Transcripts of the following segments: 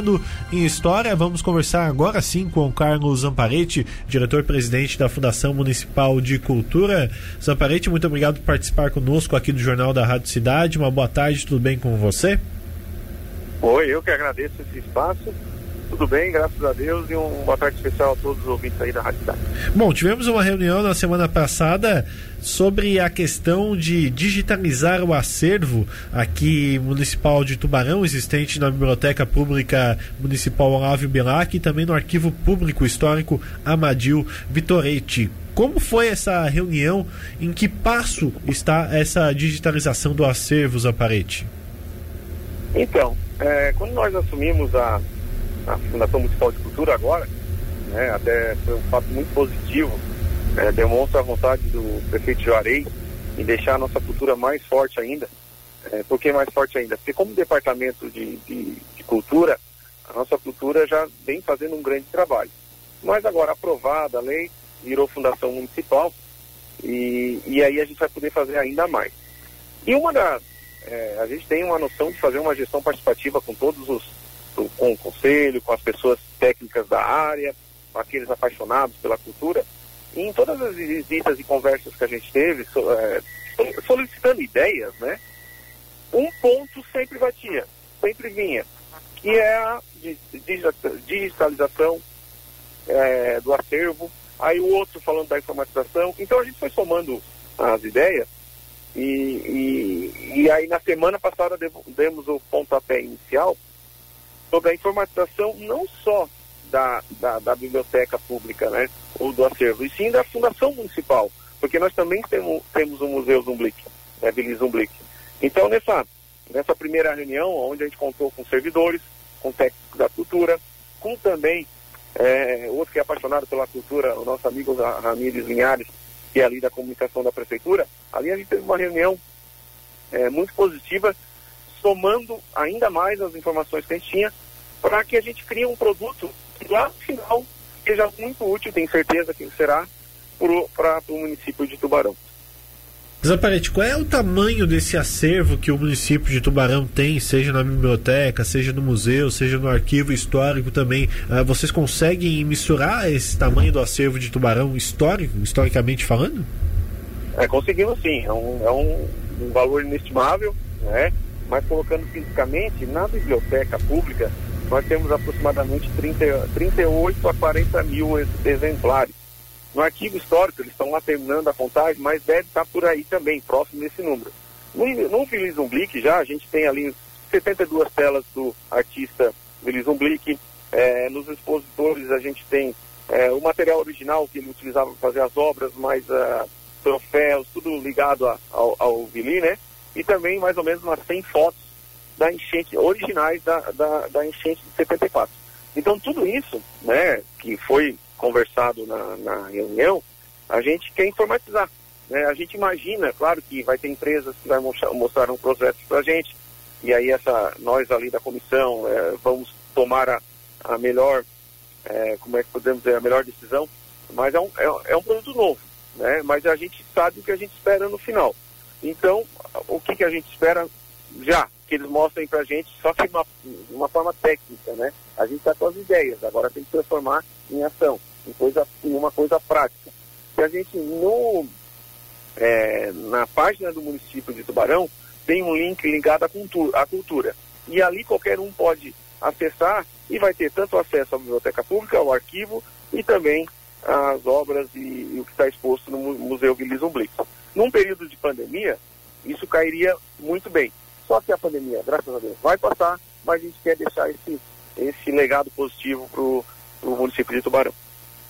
Falando em história, vamos conversar agora sim com o Carlos Zamparetti, diretor-presidente da Fundação Municipal de Cultura. Zamparetti, muito obrigado por participar conosco aqui do Jornal da Rádio Cidade. Uma boa tarde, tudo bem com você? Oi, eu que agradeço esse espaço. Tudo bem, graças a Deus, e um boa tarde especial a todos os ouvintes aí da Rádio Cidade. Bom, tivemos uma reunião na semana passada sobre a questão de digitalizar o acervo aqui municipal de Tubarão, existente na Biblioteca Pública Municipal Olávio Bilac e também no Arquivo Público Histórico Amadil Vitoretti. Como foi essa reunião? Em que passo está essa digitalização do acervo, Zaparete? Então, é, quando nós assumimos a a Fundação Municipal de Cultura agora, né, até foi um fato muito positivo, é, demonstra a vontade do prefeito Juarez em deixar a nossa cultura mais forte ainda. É, por que mais forte ainda? Porque como departamento de, de, de, cultura, a nossa cultura já vem fazendo um grande trabalho. Mas agora aprovada a lei, virou fundação municipal e, e aí a gente vai poder fazer ainda mais. E uma das. É, a gente tem uma noção de fazer uma gestão participativa com todos os com o conselho, com as pessoas técnicas da área, com aqueles apaixonados pela cultura. E em todas as visitas e conversas que a gente teve, é, solicitando ideias, né? Um ponto sempre batia, sempre vinha, que é a digitalização é, do acervo, aí o outro falando da informatização. Então a gente foi somando as ideias e, e, e aí na semana passada demos o pontapé inicial sobre a informatização não só da, da, da, biblioteca pública, né, ou do acervo, e sim da Fundação Municipal, porque nós também temos, temos o Museu Zumblick, né, Billy Zumblick. Então, nessa, nessa primeira reunião, onde a gente contou com servidores, com técnicos da cultura, com também é, outro que é apaixonado pela cultura, o nosso amigo Ramires Linhares, que é ali da comunicação da prefeitura, ali a gente teve uma reunião é, muito positiva somando ainda mais as informações que a gente tinha, para que a gente crie um produto que lá no final seja muito útil, tenho certeza que será, para o município de Tubarão. Zaparete, qual é o tamanho desse acervo que o município de Tubarão tem, seja na biblioteca, seja no museu, seja no arquivo histórico também? Uh, vocês conseguem misturar esse tamanho do acervo de Tubarão histórico, historicamente falando? É, conseguimos sim. É um, é um, um valor inestimável, né? mas colocando fisicamente, na biblioteca pública, nós temos aproximadamente 30, 38 a 40 mil exemplares. No arquivo histórico, eles estão lá terminando a contagem, mas deve estar por aí também, próximo desse número. No, no Feliz já, a gente tem ali 72 telas do artista Feliz Umblick. É, nos expositores a gente tem é, o material original que ele utilizava para fazer as obras, mais uh, troféus, tudo ligado a, ao, ao Vili, né? e também mais ou menos umas 100 fotos da enchente, originais da, da, da enchente de 74. Então tudo isso, né, que foi conversado na, na reunião, a gente quer informatizar. Né? A gente imagina, claro que vai ter empresas que vai mostrar, mostrar um projeto para a gente, e aí essa, nós ali da comissão é, vamos tomar a, a melhor, é, como é que podemos dizer, a melhor decisão, mas é um, é, é um produto novo, né? mas a gente sabe o que a gente espera no final. Então, o que, que a gente espera já? Que eles mostrem para a gente, só que de uma, uma forma técnica, né? A gente está com as ideias, agora tem que transformar em ação, em, coisa, em uma coisa prática. Que a gente, no, é, na página do município de Tubarão, tem um link ligado à cultura, à cultura. E ali qualquer um pode acessar e vai ter tanto acesso à biblioteca pública, ao arquivo e também às obras e, e o que está exposto no Museu Guilherme Blix. Num período de pandemia, isso cairia muito bem. Só que a pandemia, graças a Deus, vai passar, mas a gente quer deixar esse, esse legado positivo para o município de Tubarão.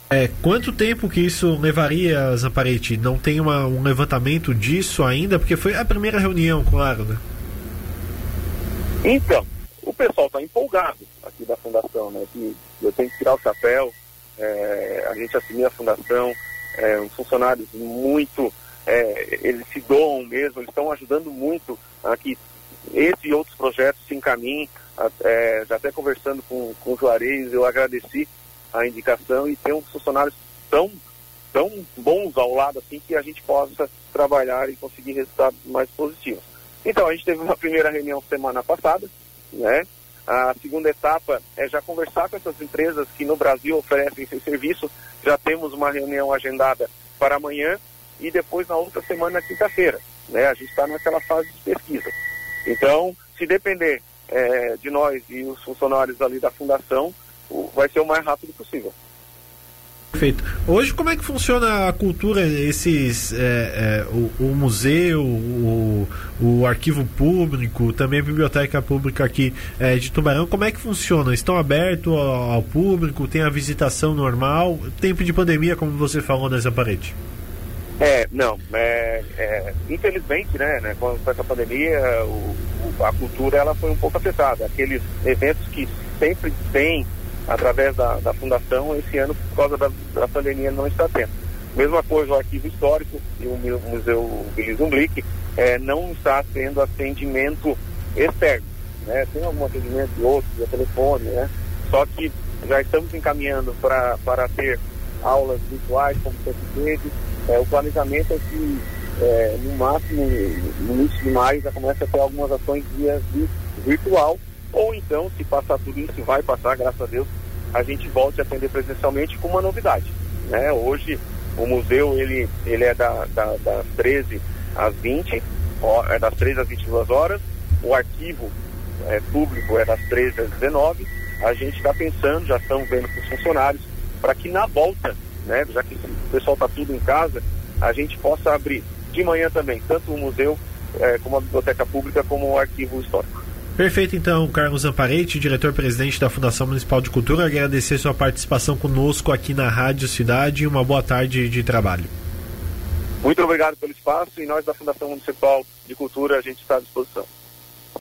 É, quanto tempo que isso levaria, Zamparete? Não tem uma, um levantamento disso ainda? Porque foi a primeira reunião, claro, né? Então, o pessoal está empolgado aqui da fundação, né? Que eu tenho que tirar o chapéu, é, a gente assumiu a fundação, é, funcionários muito é, eles se doam mesmo, eles estão ajudando muito a que esse e outros projetos se encaminhem. É, já até conversando com, com o Juarez, eu agradeci a indicação e ter uns funcionários tão, tão bons ao lado assim que a gente possa trabalhar e conseguir resultados mais positivos. Então, a gente teve uma primeira reunião semana passada, né? A segunda etapa é já conversar com essas empresas que no Brasil oferecem esse serviço. Já temos uma reunião agendada para amanhã e depois na outra semana, quinta-feira. Né? A gente está naquela fase de pesquisa. Então, se depender é, de nós e os funcionários ali da fundação, o, vai ser o mais rápido possível. Perfeito. Hoje, como é que funciona a cultura, esses, é, é, o, o, museu, o, o, arquivo público, também a biblioteca pública aqui é, de Tubarão, como é que funciona? Estão abertos ao, ao, público? Tem a visitação normal? Tempo de pandemia, como você falou nessa parede? É, não, é, é, infelizmente, né, né, com, essa pandemia, o, a cultura ela foi um pouco afetada. Aqueles eventos que sempre tem através da, da fundação, esse ano, por causa da, da pandemia, não está tendo. Mesma coisa o arquivo histórico e o Museu Willy Zumblick é, não está tendo atendimento externo. Né? Tem algum atendimento de outros, de telefone, né? Só que já estamos encaminhando para ter aulas virtuais, como sempre teve. É, o planejamento é que é, no máximo no início de maio já começa a ter algumas ações via virtual ou então, se passar tudo isso, vai passar, graças a Deus, a gente volte a atender presencialmente com uma novidade. Né? Hoje, o museu ele, ele é da, da, das 13 às 20, ó, é das 13 às 22 horas, o arquivo é, público é das 13 às 19. A gente está pensando, já estamos vendo com os funcionários, para que na volta, né, já que o pessoal está tudo em casa, a gente possa abrir de manhã também, tanto o museu é, como a biblioteca pública, como o arquivo histórico. Perfeito, então, Carlos Amparente, diretor-presidente da Fundação Municipal de Cultura, agradecer sua participação conosco aqui na Rádio Cidade e uma boa tarde de trabalho. Muito obrigado pelo espaço e nós da Fundação Municipal de Cultura a gente está à disposição.